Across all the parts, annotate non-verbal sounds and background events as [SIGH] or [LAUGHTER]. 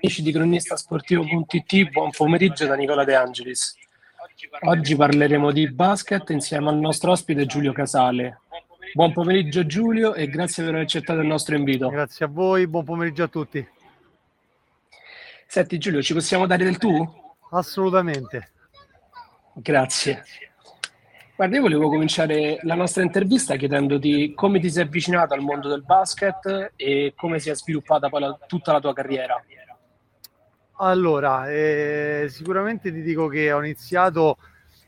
Amici di cronistasportivo.it, buon pomeriggio da Nicola De Angelis. Oggi parleremo di basket insieme al nostro ospite Giulio Casale. Buon pomeriggio Giulio e grazie per aver accettato il nostro invito. Grazie a voi, buon pomeriggio a tutti. Senti Giulio, ci possiamo dare del tu? Assolutamente. Grazie. Guarda, io volevo cominciare la nostra intervista chiedendoti come ti sei avvicinato al mondo del basket e come si è sviluppata poi la, tutta la tua carriera. Allora, eh, sicuramente ti dico che ho iniziato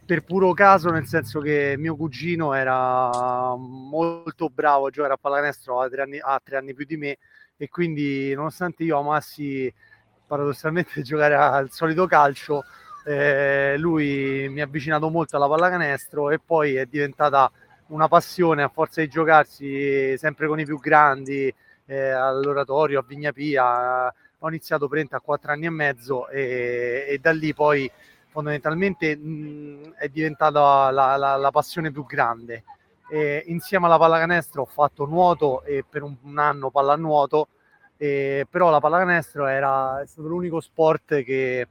per puro caso, nel senso che mio cugino era molto bravo a giocare a pallacanestro, ha tre anni, ha tre anni più di me e quindi nonostante io amassi paradossalmente [LAUGHS] giocare al solito calcio, eh, lui mi ha avvicinato molto alla pallacanestro e poi è diventata una passione a forza di giocarsi sempre con i più grandi eh, all'oratorio a Vignapia. Ho iniziato prenta a quattro anni e mezzo e, e da lì poi fondamentalmente mh, è diventata la, la, la, passione più grande. E insieme alla pallacanestro ho fatto nuoto e per un, un anno pallanuoto, e, però la pallacanestro era, stato l'unico sport che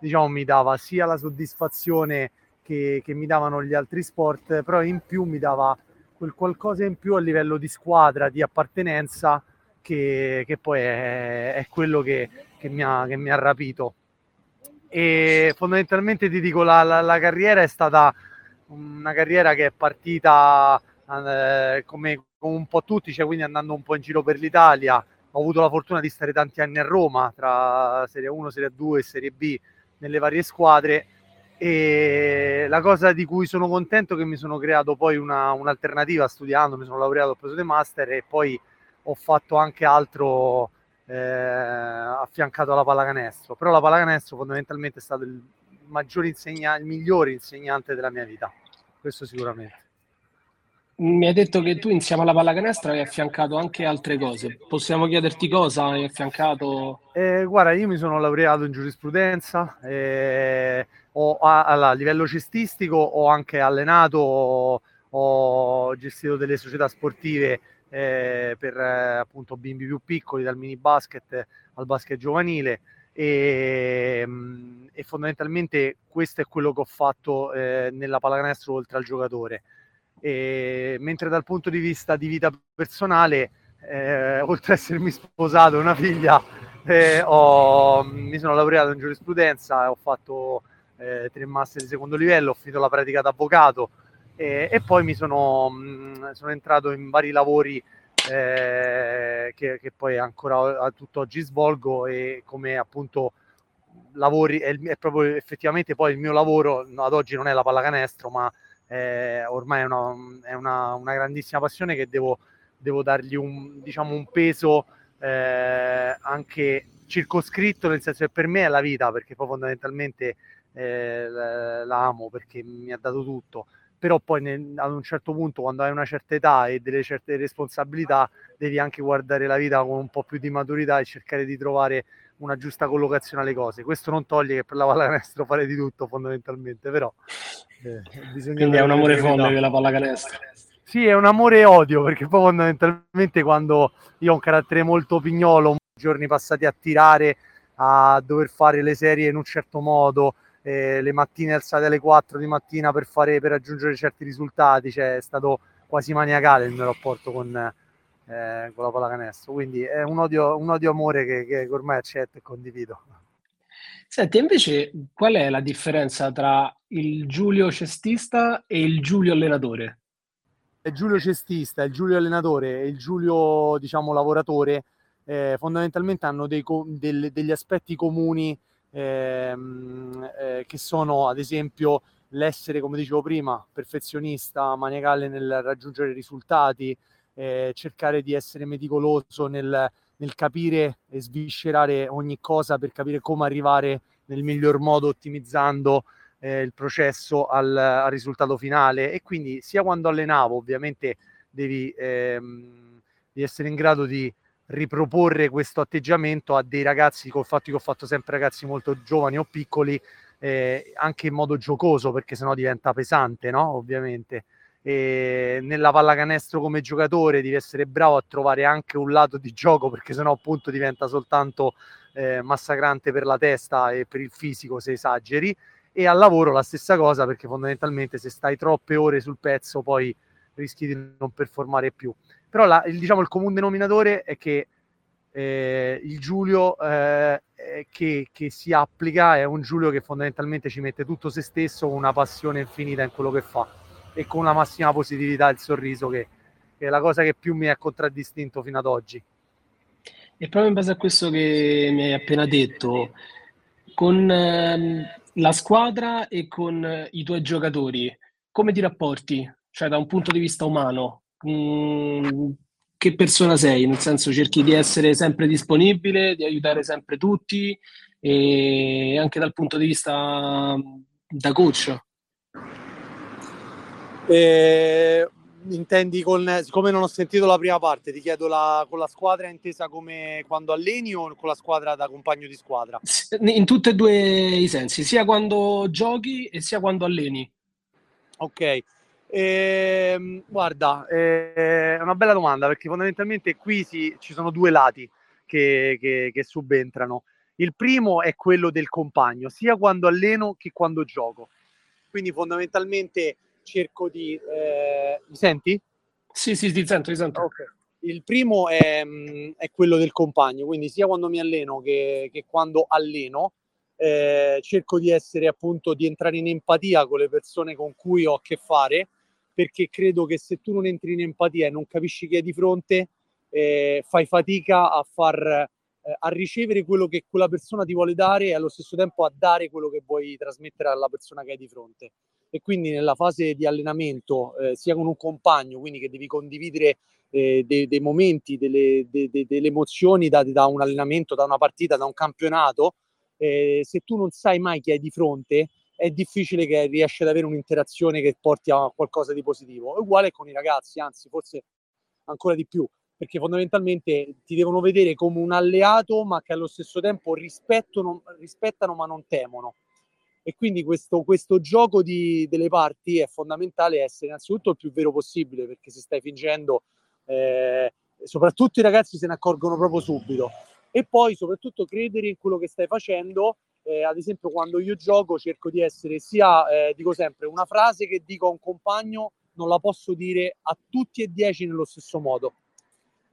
diciamo, mi dava sia la soddisfazione che, che mi davano gli altri sport, però in più mi dava quel qualcosa in più a livello di squadra, di appartenenza, che, che poi è, è quello che, che, mi ha, che, mi ha, rapito. E fondamentalmente ti dico, la, la, la carriera è stata una carriera che è partita eh, come, come, un po' tutti, cioè quindi andando un po' in giro per l'Italia. Ho avuto la fortuna di stare tanti anni a Roma, tra Serie 1, Serie 2 e Serie B, nelle varie squadre e la cosa di cui sono contento è che mi sono creato poi una, un'alternativa studiando, mi sono laureato, ho preso dei master e poi ho fatto anche altro eh, affiancato alla pallacanestro, però la pallacanestro fondamentalmente è stato il insegnante, il migliore insegnante della mia vita, questo sicuramente. Mi hai detto che tu insieme alla pallacanestro hai affiancato anche altre cose. Possiamo chiederti cosa hai affiancato? Eh, guarda, io mi sono laureato in giurisprudenza, eh, ho, a, a, livello cestistico ho anche allenato, ho, ho gestito delle società sportive eh, per eh, appunto bimbi più piccoli, dal mini basket al basket giovanile. E, mm, e fondamentalmente questo è quello che ho fatto eh, nella pallacanestro oltre al giocatore e, mentre dal punto di vista di vita personale, eh, oltre ad essermi sposato una figlia, eh, ho, mi sono laureato in giurisprudenza, ho fatto eh, tre master di secondo livello, ho finito la pratica d'avvocato e poi mi sono, mh, mm, sono, entrato in vari lavori eh, che, che, poi ancora a tutt'oggi svolgo e come appunto lavori è, è, proprio effettivamente poi il mio lavoro ad oggi non è la pallacanestro ma eh, ormai è, una, è una, una, grandissima passione che devo, devo dargli un, diciamo, un peso eh, anche circoscritto, nel senso che per me è la vita, perché poi fondamentalmente eh, la amo, perché mi ha dato tutto. Però poi nel, ad un certo punto, quando hai una certa età e delle certe responsabilità, devi anche guardare la vita con un po' più di maturità e cercare di trovare una giusta collocazione alle cose. Questo non toglie che per la pallacanestro fare di tutto fondamentalmente, però eh, Quindi è un amore folle per la pallacanestro. Sì, è un amore e odio, perché poi fondamentalmente quando io ho un carattere molto pignolo, giorni passati a tirare, a dover fare le serie in un certo modo, eh, le mattine alzate alle 4 di mattina per, fare, per raggiungere certi risultati, cioè è stato quasi maniacale il mio rapporto con, eh, con la pallacanestro. Quindi è un odio, un odio amore che, che ormai accetto e condivido. Senti, invece, qual è la differenza tra il Giulio cestista e il Giulio allenatore? Il Giulio cestista, il Giulio allenatore e il Giulio, diciamo, lavoratore, eh, fondamentalmente hanno dei, del, degli aspetti comuni ehm, eh, che sono, ad esempio, l'essere, come dicevo prima, perfezionista, maniacale nel raggiungere risultati, eh, cercare di essere meticoloso nel, nel, capire e sviscerare ogni cosa per capire come arrivare nel miglior modo ottimizzando eh, il processo al, al, risultato finale e quindi sia quando allenavo ovviamente devi, ehm, devi essere in grado di riproporre questo atteggiamento a dei ragazzi, con il fatto che ho fatto sempre ragazzi molto giovani o piccoli, eh, anche in modo giocoso perché sennò diventa pesante, no? Ovviamente e nella pallacanestro come giocatore devi essere bravo a trovare anche un lato di gioco perché sennò appunto diventa soltanto eh, massacrante per la testa e per il fisico se esageri. E al lavoro la stessa cosa perché fondamentalmente se stai troppe ore sul pezzo poi rischi di non performare più. Però la, il, diciamo il comune denominatore è che eh, il Giulio eh, che, che, si applica è un Giulio che fondamentalmente ci mette tutto se stesso una passione infinita in quello che fa e con la massima positività il sorriso che, che, è la cosa che più mi ha contraddistinto fino ad oggi. E proprio in base a questo che mi hai appena detto, con ehm, la squadra e con i tuoi giocatori, come ti rapporti? Cioè da un punto di vista umano, mm, che persona sei, nel senso cerchi di essere sempre disponibile, di aiutare sempre tutti e anche dal punto di vista da coach. Eh, intendi con, siccome non ho sentito la prima parte, ti chiedo la, con la squadra intesa come quando alleni o con la squadra da compagno di squadra? In tutti e due i sensi, sia quando giochi e sia quando alleni. Ok, eh, guarda, eh, è una bella domanda perché fondamentalmente qui si, ci sono due lati che, che, che, subentrano. Il primo è quello del compagno, sia quando alleno che quando gioco. Quindi fondamentalmente cerco di... Eh, mi senti? Sì, sì, ti sento, ti sento. Okay. Il primo è, è, quello del compagno, quindi sia quando mi alleno che, che quando alleno, eh, cerco di essere appunto, di entrare in empatia con le persone con cui ho a che fare perché credo che se tu non entri in empatia e non capisci chi è di fronte, eh, fai fatica a far eh, a ricevere quello che quella persona ti vuole dare e allo stesso tempo a dare quello che vuoi trasmettere alla persona che hai di fronte. E quindi nella fase di allenamento, eh, sia con un compagno, quindi che devi condividere eh, dei, dei, momenti, delle, de, de, delle emozioni da, da, un allenamento, da una partita, da un campionato, eh, se tu non sai mai chi hai di fronte, è difficile che riesci ad avere un'interazione che porti a qualcosa di positivo. È uguale con i ragazzi, anzi forse ancora di più, perché fondamentalmente ti devono vedere come un alleato, ma che allo stesso tempo rispettano ma non temono. E quindi questo, questo gioco di, delle parti è fondamentale essere innanzitutto il più vero possibile, perché se stai fingendo, eh, soprattutto i ragazzi se ne accorgono proprio subito. E poi soprattutto credere in quello che stai facendo eh, ad esempio quando io gioco cerco di essere sia, eh, dico sempre, una frase che dico a un compagno non la posso dire a tutti e dieci nello stesso modo.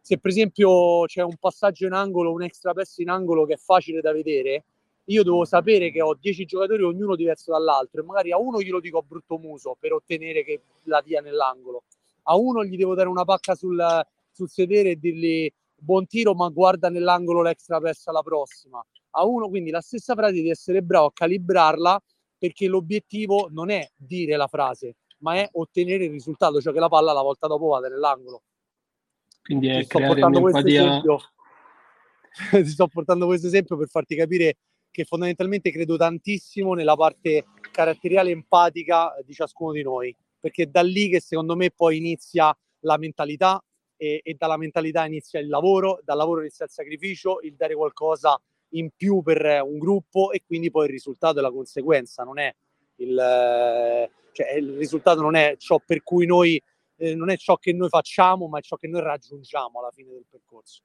Se per esempio c'è un passaggio in angolo, un extra pass in angolo che è facile da vedere, io devo sapere che ho dieci giocatori, ognuno diverso dall'altro, e magari a uno glielo dico a brutto muso per ottenere che la dia nell'angolo, a uno gli devo dare una pacca sul, sul sedere e dirgli buon tiro, ma guarda nell'angolo l'extra pass alla prossima a uno, quindi la stessa frase di essere bravo a calibrarla perché l'obiettivo non è dire la frase, ma è ottenere il risultato, cioè che la palla la volta dopo vada nell'angolo. Quindi è ti sto portando questo esempio. [LAUGHS] ti sto portando questo esempio per farti capire che fondamentalmente credo tantissimo nella parte caratteriale empatica di ciascuno di noi, perché è da lì che secondo me poi inizia la mentalità e, e dalla mentalità inizia il lavoro, dal lavoro inizia il sacrificio, il dare qualcosa in più per un gruppo e quindi poi il risultato è la conseguenza, non è il, cioè, il risultato non è ciò per cui noi eh, non è ciò che noi facciamo, ma è ciò che noi raggiungiamo alla fine del percorso.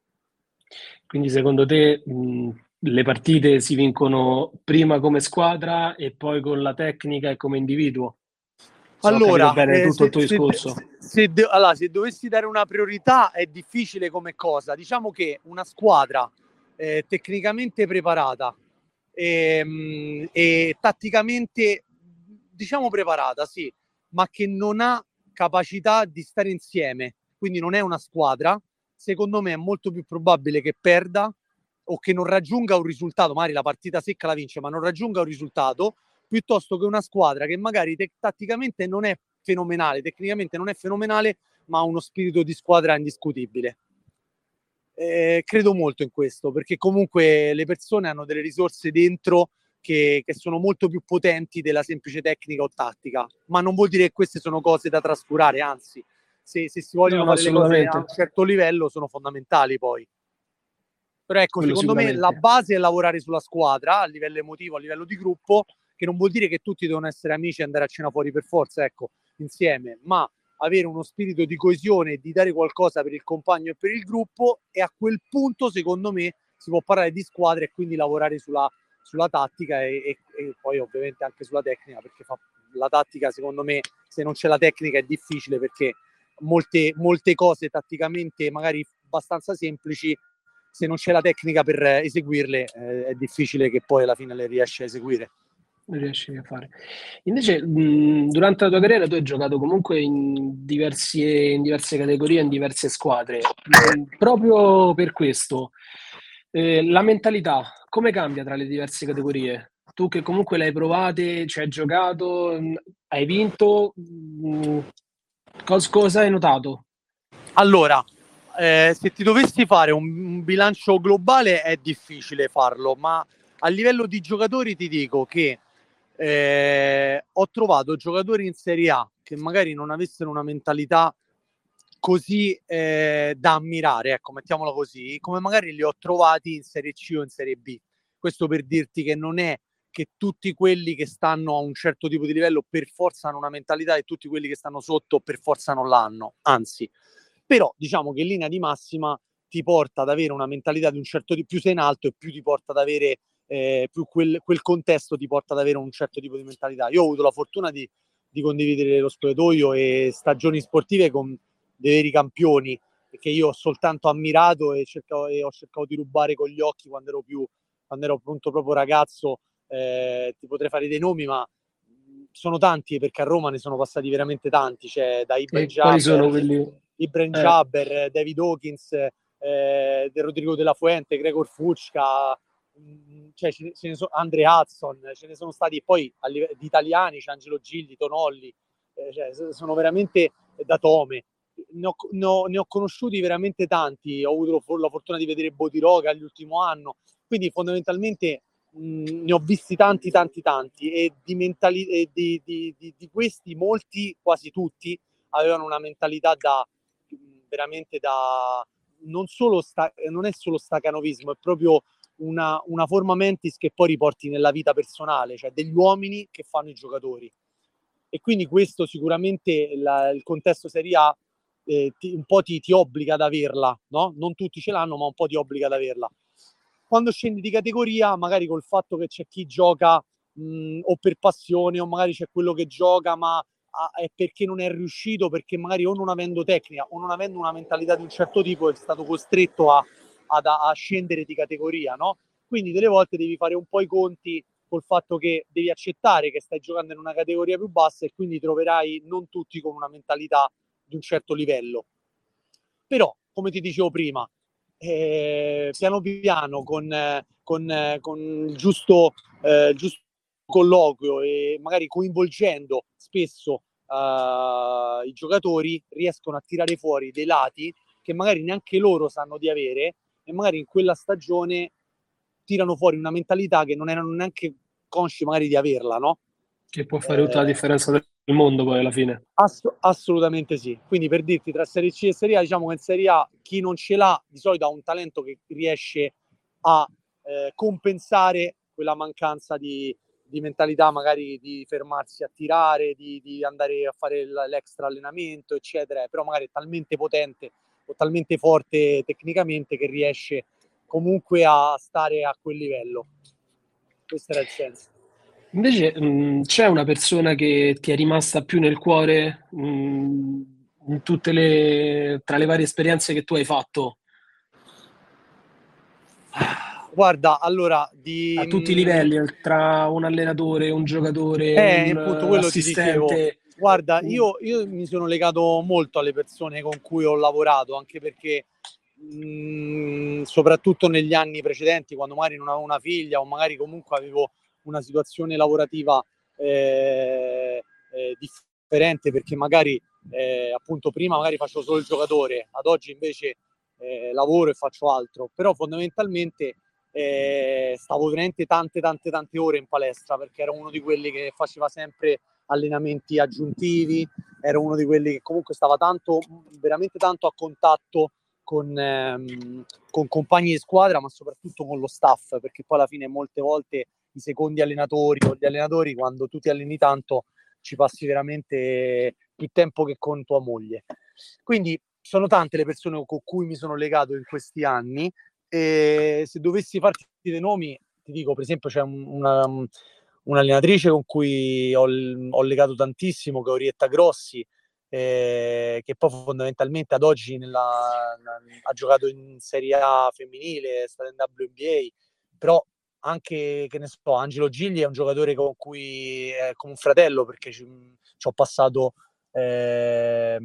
Quindi secondo te mh, le partite si vincono prima come squadra e poi con la tecnica e come individuo? Allora, eh, tutto se, il tuo discorso. Se, se, de- allora, se dovessi dare una priorità è difficile come cosa. Diciamo che una squadra eh, tecnicamente preparata e, ehm, e tatticamente diciamo preparata, sì, ma che non ha capacità di stare insieme, quindi non è una squadra, secondo me è molto più probabile che perda o che non raggiunga un risultato, magari la partita secca la vince, ma non raggiunga un risultato, piuttosto che una squadra che magari te- tatticamente non è fenomenale, tecnicamente non è fenomenale, ma ha uno spirito di squadra indiscutibile. Eh, credo molto in questo perché comunque le persone hanno delle risorse dentro che, che, sono molto più potenti della semplice tecnica o tattica, ma non vuol dire che queste sono cose da trascurare, anzi, se, se si vogliono no, fare a un certo livello sono fondamentali poi. Però ecco, Quello secondo me la base è lavorare sulla squadra a livello emotivo, a livello di gruppo, che non vuol dire che tutti devono essere amici e andare a cena fuori per forza, ecco, insieme, ma avere uno spirito di coesione e di dare qualcosa per il compagno e per il gruppo e a quel punto secondo me si può parlare di squadra e quindi lavorare sulla, sulla tattica e, e, e, poi ovviamente anche sulla tecnica perché fa, la tattica secondo me se non c'è la tecnica è difficile perché molte, molte cose tatticamente magari abbastanza semplici se non c'è la tecnica per eseguirle eh, è difficile che poi alla fine le riesci a eseguire riesci a fare. Invece, mh, durante la tua carriera tu hai giocato comunque in diverse, in diverse categorie, in diverse squadre. Mh, proprio per questo, eh, la mentalità come cambia tra le diverse categorie? Tu che comunque l'hai provate, ci hai giocato, hai vinto, mh, cos- cosa hai notato? Allora, eh, se ti dovessi fare un, un bilancio globale è difficile farlo, ma a livello di giocatori ti dico che eh, ho trovato giocatori in Serie A che magari non avessero una mentalità così eh, da ammirare, ecco, mettiamola così, come magari li ho trovati in Serie C o in Serie B. Questo per dirti che non è che tutti quelli che stanno a un certo tipo di livello per forza hanno una mentalità e tutti quelli che stanno sotto per forza non l'hanno, anzi. Però diciamo che in linea di massima ti porta ad avere una mentalità di un certo tipo più sei in alto e più ti porta ad avere eh, più quel, quel, contesto ti porta ad avere un certo tipo di mentalità. Io ho avuto la fortuna di, di condividere lo spogliatoio e stagioni sportive con dei veri campioni che io ho soltanto ammirato e, cercavo, e ho cercato di rubare con gli occhi quando ero più quando ero appunto proprio ragazzo eh, ti potrei fare dei nomi ma sono tanti perché a Roma ne sono passati veramente tanti cioè da Ibn Jabber, quelli... Ibn eh. Jabber David Hawkins eh, Rodrigo della Fuente Gregor Fucca Mhmm, cioè, ce ne, ce ne sono, Andre Hudson, ce ne sono stati poi di italiani, c'è Angelo Gilli, Tonolli, eh, cioè, sono veramente da tome. Ne ho, ne, ho, ne ho, conosciuti veramente tanti, ho avuto la fortuna di vedere Bodiroga l'ultimo anno, quindi fondamentalmente mh, mhmm, ne ho visti tanti, tanti, tanti e, di, mentali- e di, di, di, questi molti, quasi tutti, avevano una mentalità da veramente da non solo sta, non è solo stacanovismo, è proprio una, una forma mentis che poi riporti nella vita personale, cioè degli uomini che fanno i giocatori. E quindi questo sicuramente la, il contesto Serie A eh, ti, un po' ti, ti, obbliga ad averla, no? Non tutti ce l'hanno, ma un po' ti obbliga ad averla. Quando scendi di categoria, magari col fatto che c'è chi gioca mh, o per passione, o magari c'è quello che gioca, ma è perché non è riuscito, perché magari o non avendo tecnica o non avendo una mentalità di un certo tipo è stato costretto a ad, a scendere di categoria, no? Quindi delle volte devi fare un po' i conti col fatto che devi accettare che stai giocando in una categoria più bassa e quindi troverai non tutti con una mentalità di un certo livello. Però, come ti dicevo prima, eh, piano piano, con, con, con il giusto, eh, giusto colloquio e magari coinvolgendo spesso uh, i giocatori, riescono a tirare fuori dei lati che magari neanche loro sanno di avere e magari in quella stagione tirano fuori una mentalità che non erano neanche consci magari di averla, no? Che può fare tutta la eh, differenza del mondo poi alla fine. Ass- assolutamente sì. Quindi per dirti tra Serie C e Serie A, diciamo che in Serie A chi non ce l'ha di solito ha un talento che riesce a eh, compensare quella mancanza di, di, mentalità, magari di fermarsi a tirare, di, di andare a fare l'extra allenamento, eccetera. Però magari è talmente potente o talmente forte tecnicamente che riesce comunque a stare a quel livello. Questo era il senso. Invece mh, c'è una persona che ti è rimasta più nel cuore mh, in tutte le, tra le varie esperienze che tu hai fatto? Guarda, allora di... a tutti i livelli, tra un allenatore, un giocatore, eh, un appunto quello assistente. Guarda, io, io, mi sono legato molto alle persone con cui ho lavorato, anche perché mh, mhmm, soprattutto negli anni precedenti, quando magari non avevo una figlia o magari comunque avevo una situazione lavorativa eh, eh, differente, perché magari eh, appunto prima magari facevo solo il giocatore, ad oggi invece eh, lavoro e faccio altro, però fondamentalmente eh, stavo veramente tante tante tante ore in palestra perché ero uno di quelli che faceva sempre allenamenti aggiuntivi, ero uno di quelli che comunque stava tanto, veramente tanto a contatto con, ehm, con compagni di squadra, ma soprattutto con lo staff, perché poi alla fine molte volte i secondi allenatori o gli allenatori, quando tu ti alleni tanto, ci passi veramente più tempo che con tua moglie. Quindi sono tante le persone con cui mi sono legato in questi anni e se dovessi farti dei nomi, ti dico, per esempio, c'è una, un'allenatrice con cui ho, ho, legato tantissimo, che è Orietta Grossi, eh, che poi fondamentalmente ad oggi nella, ha giocato in Serie A femminile, è stata in WNBA, però anche, che ne so, Angelo Gigli è un giocatore con cui è come un fratello perché ci, ci ho passato eh,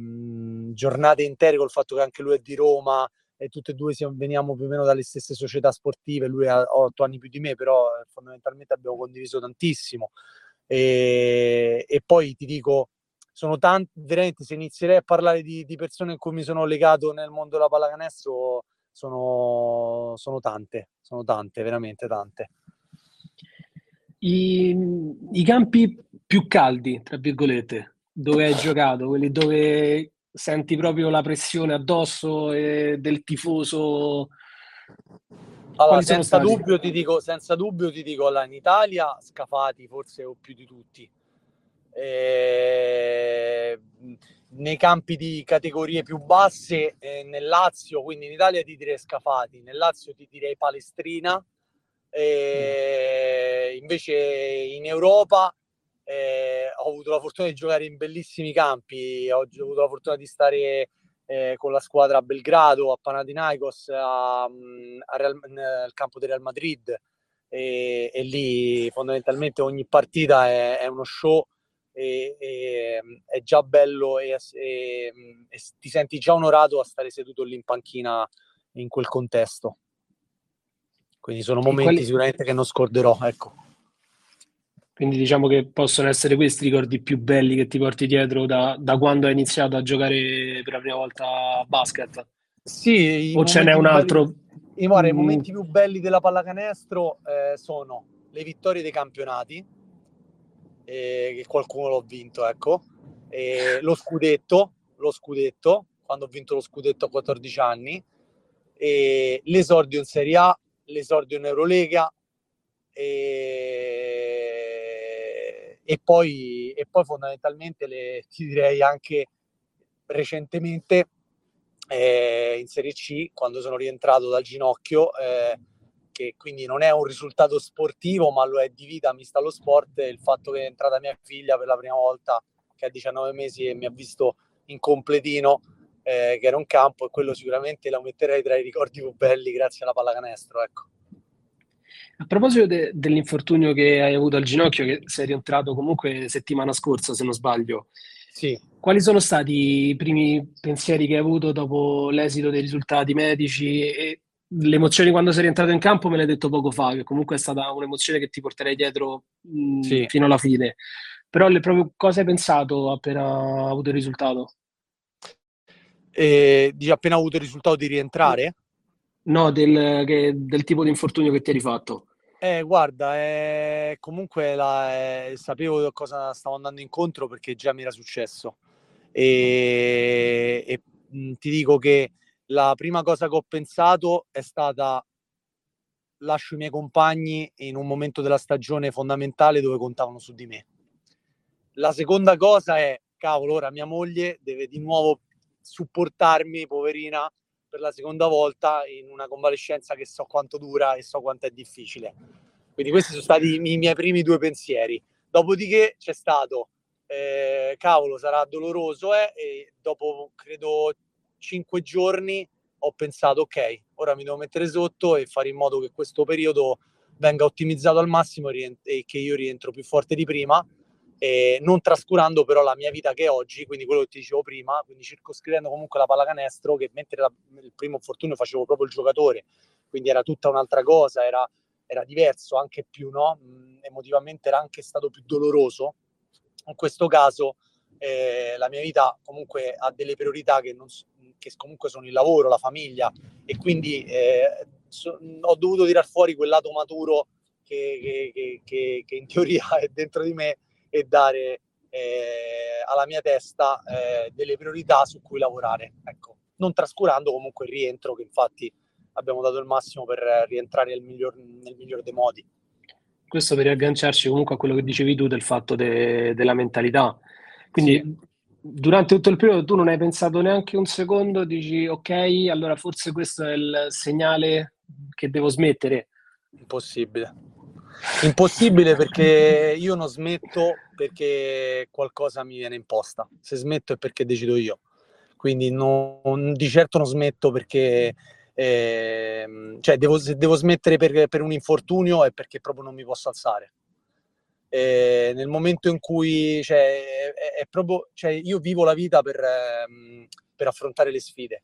giornate intere col fatto che anche lui è di Roma e tutte e due siamo, veniamo più o meno dalle stesse società sportive, lui ha otto anni più di me, però eh, fondamentalmente abbiamo condiviso tantissimo. E, e poi ti dico, sono tanti, veramente se inizierei a parlare di, di, persone con cui mi sono legato nel mondo della pallacanestro, sono, sono tante, sono tante, veramente tante. I, I campi più caldi, tra virgolette, dove hai giocato, quelli dove senti proprio la pressione addosso e del tifoso? Allora, senza dubbio, ti dico, senza dubbio ti dico, allora, in Italia scafati forse o più di tutti. E... Nei campi di categorie più basse, eh, nel Lazio, quindi in Italia ti direi scafati, nel Lazio ti direi palestrina, e invece in Europa eh, ho avuto la fortuna di giocare in bellissimi campi, ho avuto la fortuna di stare eh, con la squadra a Belgrado, a Panathinaikos, a, a Real, nel campo del Real Madrid e, e, lì fondamentalmente ogni partita è, è uno show e, e, è già bello e, e, ti senti già onorato a stare seduto lì in panchina in quel contesto. Quindi sono momenti quali... sicuramente che non scorderò, ecco. Quindi diciamo che possono essere questi i ricordi più belli che ti porti dietro da, da quando hai iniziato a giocare per la prima volta a basket? Sì. O ce n'è un altro? Belli, mm. I momenti più belli della pallacanestro eh, sono le vittorie dei campionati, eh, che qualcuno l'ho vinto, ecco, e lo scudetto, lo scudetto, quando ho vinto lo scudetto a 14 anni, l'esordio in Serie A, l'esordio in Eurolega, e e poi, e poi fondamentalmente le, [LAUGHS] ti direi anche recentemente eh, in Serie C quando sono rientrato dal ginocchio eh, che quindi non è un risultato sportivo ma lo è di vita mista allo sport il fatto che è entrata mia figlia per la prima volta che ha 19 mesi e mi ha visto in completino eh, che era un campo e quello sicuramente la metterei tra i ricordi più belli grazie alla pallacanestro ecco. A proposito de- dell'infortunio che hai avuto al ginocchio, che sei rientrato comunque settimana scorsa, se non sbaglio, sì. quali sono stati i primi pensieri che hai avuto dopo l'esito dei risultati medici e le emozioni quando sei rientrato in campo me l'hai detto poco fa, che comunque è stata un'emozione che ti porterei dietro mh, sì. fino alla fine. Però le, proprio cosa hai pensato appena avuto il risultato? Eh, di appena avuto il risultato di rientrare? No, del, che, del tipo di infortunio che ti eri fatto. Eh, guarda, eh, comunque la, eh, sapevo cosa stavo andando incontro perché già mi era successo. E, e mh, ti dico che la prima cosa che ho pensato è stata lascio i miei compagni in un momento della stagione fondamentale dove contavano su di me. La seconda cosa è, cavolo, ora mia moglie deve di nuovo supportarmi, poverina, per la seconda volta in una convalescenza che so quanto dura e so quanto è difficile. Quindi questi sono stati i miei primi due pensieri. Dopodiché c'è stato, eh, cavolo, sarà doloroso, eh, e dopo credo cinque giorni ho pensato, ok, ora mi devo mettere sotto e fare in modo che questo periodo venga ottimizzato al massimo e che io rientro più forte di prima eh, non trascurando però la mia vita che è oggi, quindi quello che ti dicevo prima, quindi circoscrivendo comunque la pallacanestro, che mentre la, il primo infortunio facevo proprio il giocatore, quindi era tutta un'altra cosa, era, era diverso, anche più, no? Mm, emotivamente era anche stato più doloroso. In questo caso eh, la mia vita comunque ha delle priorità che, non, che comunque sono il lavoro, la famiglia e quindi eh, so, ho dovuto tirar fuori quel lato maturo che, che, che in teoria [LAUGHS] è dentro di me e dare eh, alla mia testa eh, delle priorità su cui lavorare. Ecco. Non trascurando comunque il rientro, che infatti abbiamo dato il massimo per rientrare nel miglior, nel miglior dei modi. Questo per riagganciarci comunque a quello che dicevi tu del fatto de, della mentalità. Quindi sì. durante tutto il periodo tu non hai pensato neanche un secondo, dici ok, allora forse questo è il segnale che devo smettere. Impossibile. Impossibile perché io non smetto perché qualcosa mi viene imposta. Se smetto è perché decido io. Quindi non, di certo non smetto perché eh, cioè devo, se devo smettere per, per, un infortunio è perché proprio non mi posso alzare. Eh, nel momento in cui cioè, è, è proprio, cioè, io vivo la vita per, ehm, per affrontare le sfide.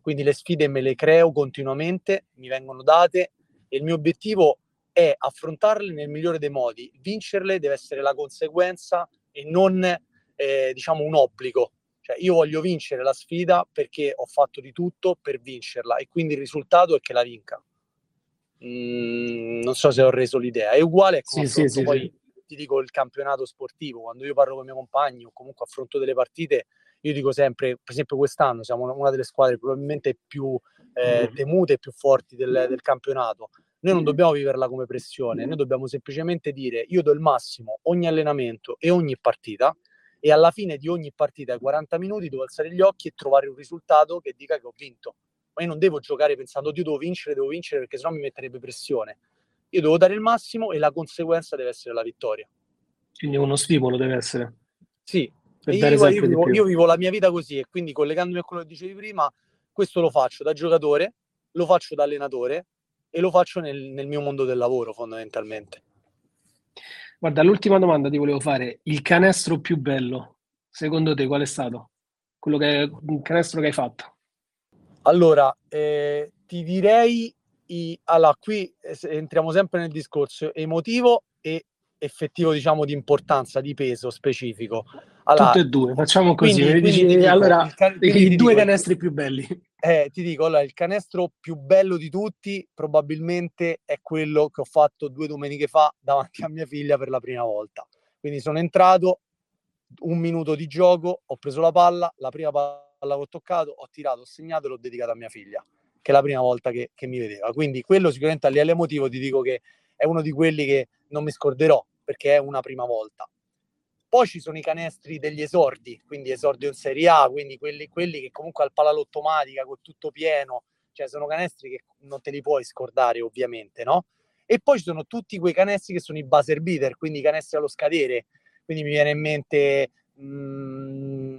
Quindi le sfide me le creo continuamente, mi vengono date e il mio obiettivo è affrontarle nel migliore dei modi. Vincerle deve essere la conseguenza e non eh, diciamo un obbligo. Cioè, io voglio vincere la sfida perché ho fatto di tutto per vincerla e quindi il risultato è che la vinca. Mm, non so se ho reso l'idea. È uguale sì, sì, sì, poi ti dico il campionato sportivo. Quando io parlo con i miei compagni o comunque affronto delle partite, io dico sempre, per esempio quest'anno siamo una delle squadre probabilmente più eh, temute e più forti del, del campionato. Noi non dobbiamo viverla come pressione, noi dobbiamo semplicemente dire io do il massimo ogni allenamento e ogni partita e alla fine di ogni partita, ai 40 minuti, devo alzare gli occhi e trovare un risultato che dica che ho vinto. Ma io non devo giocare pensando io devo vincere, devo vincere perché sennò mi metterebbe pressione. Io devo dare il massimo e la conseguenza deve essere la vittoria. Quindi uno stimolo deve essere. Sì, io, io, vivo, io, vivo, la mia vita così e quindi collegandomi a quello che dicevi prima, questo lo faccio da giocatore, lo faccio da allenatore e lo faccio nel, nel mio mondo del lavoro fondamentalmente. Guarda, l'ultima domanda ti volevo fare. Il canestro più bello, secondo te, qual è stato? Quello che, il canestro che hai fatto? Allora, eh, ti direi, i, allora, qui eh, entriamo sempre nel discorso emotivo e effettivo, diciamo, di importanza, di peso specifico. Allora, Tutte e due, facciamo così. Quindi, quindi dico, allora, can- i due dico, canestri più belli. Eh, ti dico, allora, il canestro più bello di tutti probabilmente è quello che ho fatto due domeniche fa davanti a mia figlia per la prima volta. Quindi sono entrato, un minuto di gioco, ho preso la palla, la prima palla che ho toccato, ho tirato, ho segnato e l'ho dedicata a mia figlia, che è la prima volta che, che mi vedeva. Quindi quello sicuramente a livello emotivo ti dico che è uno di quelli che non mi scorderò perché è una prima volta. Poi ci sono i canestri degli esordi, quindi esordio in Serie A, quindi quelli, quelli che comunque al palalottomatica con tutto pieno, cioè sono canestri che non te li puoi scordare ovviamente, no? E poi ci sono tutti quei canestri che sono i buzzer beater, quindi i canestri allo scadere, quindi mi viene in mente, mh, mm,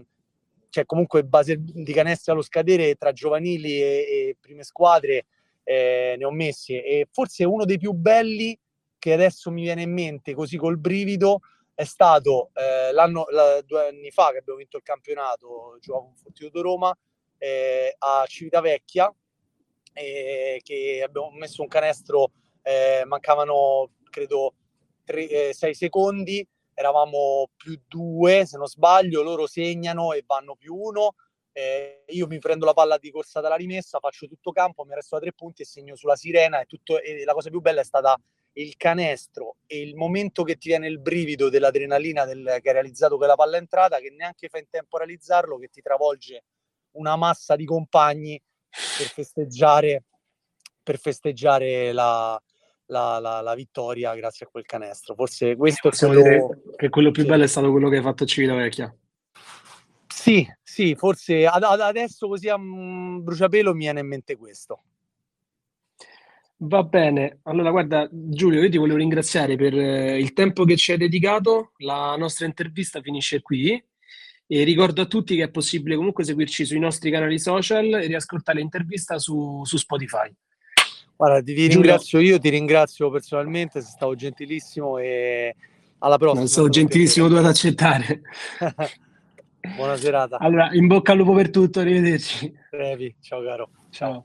cioè comunque base di canestri allo scadere tra giovanili e, e prime squadre, eh, ne ho messi e forse uno dei più belli che adesso mi viene in mente così col brivido è stato eh, l'anno, la, due anni fa che abbiamo vinto il campionato, giocavo con Fortitudo Roma eh, a Civitavecchia eh, che abbiamo messo un canestro, eh, mancavano credo 6 eh, secondi, eravamo più due se non sbaglio, loro segnano e vanno più uno eh, io mi prendo la palla di corsa dalla rimessa, faccio tutto campo, mi resto a tre punti e segno sulla sirena. E, tutto, e la cosa più bella è stata il canestro e il momento che ti viene il brivido dell'adrenalina del, che hai realizzato quella palla entrata, che neanche fa in tempo a realizzarlo, che ti travolge una massa di compagni per festeggiare, per festeggiare la, la, la, la, vittoria grazie a quel canestro. Forse questo è quello... che quello più sì. bello è stato quello che hai fatto a Civitavecchia. Sì, sì, forse ad, ad adesso così a um, bruciapelo mi viene in mente questo. Va bene, allora guarda Giulio, io ti volevo ringraziare per eh, il tempo che ci hai dedicato, la nostra intervista finisce qui e ricordo a tutti che è possibile comunque seguirci sui nostri canali social e riascoltare l'intervista su, su Spotify. Guarda, ti, ti ringrazio io, ti ringrazio personalmente, sei stato gentilissimo e alla prossima. Non sono gentilissimo tu ad accettare. [LAUGHS] Buona serata. Allora, in bocca al lupo per tutto, arrivederci. Brevi, ciao caro. Ciao.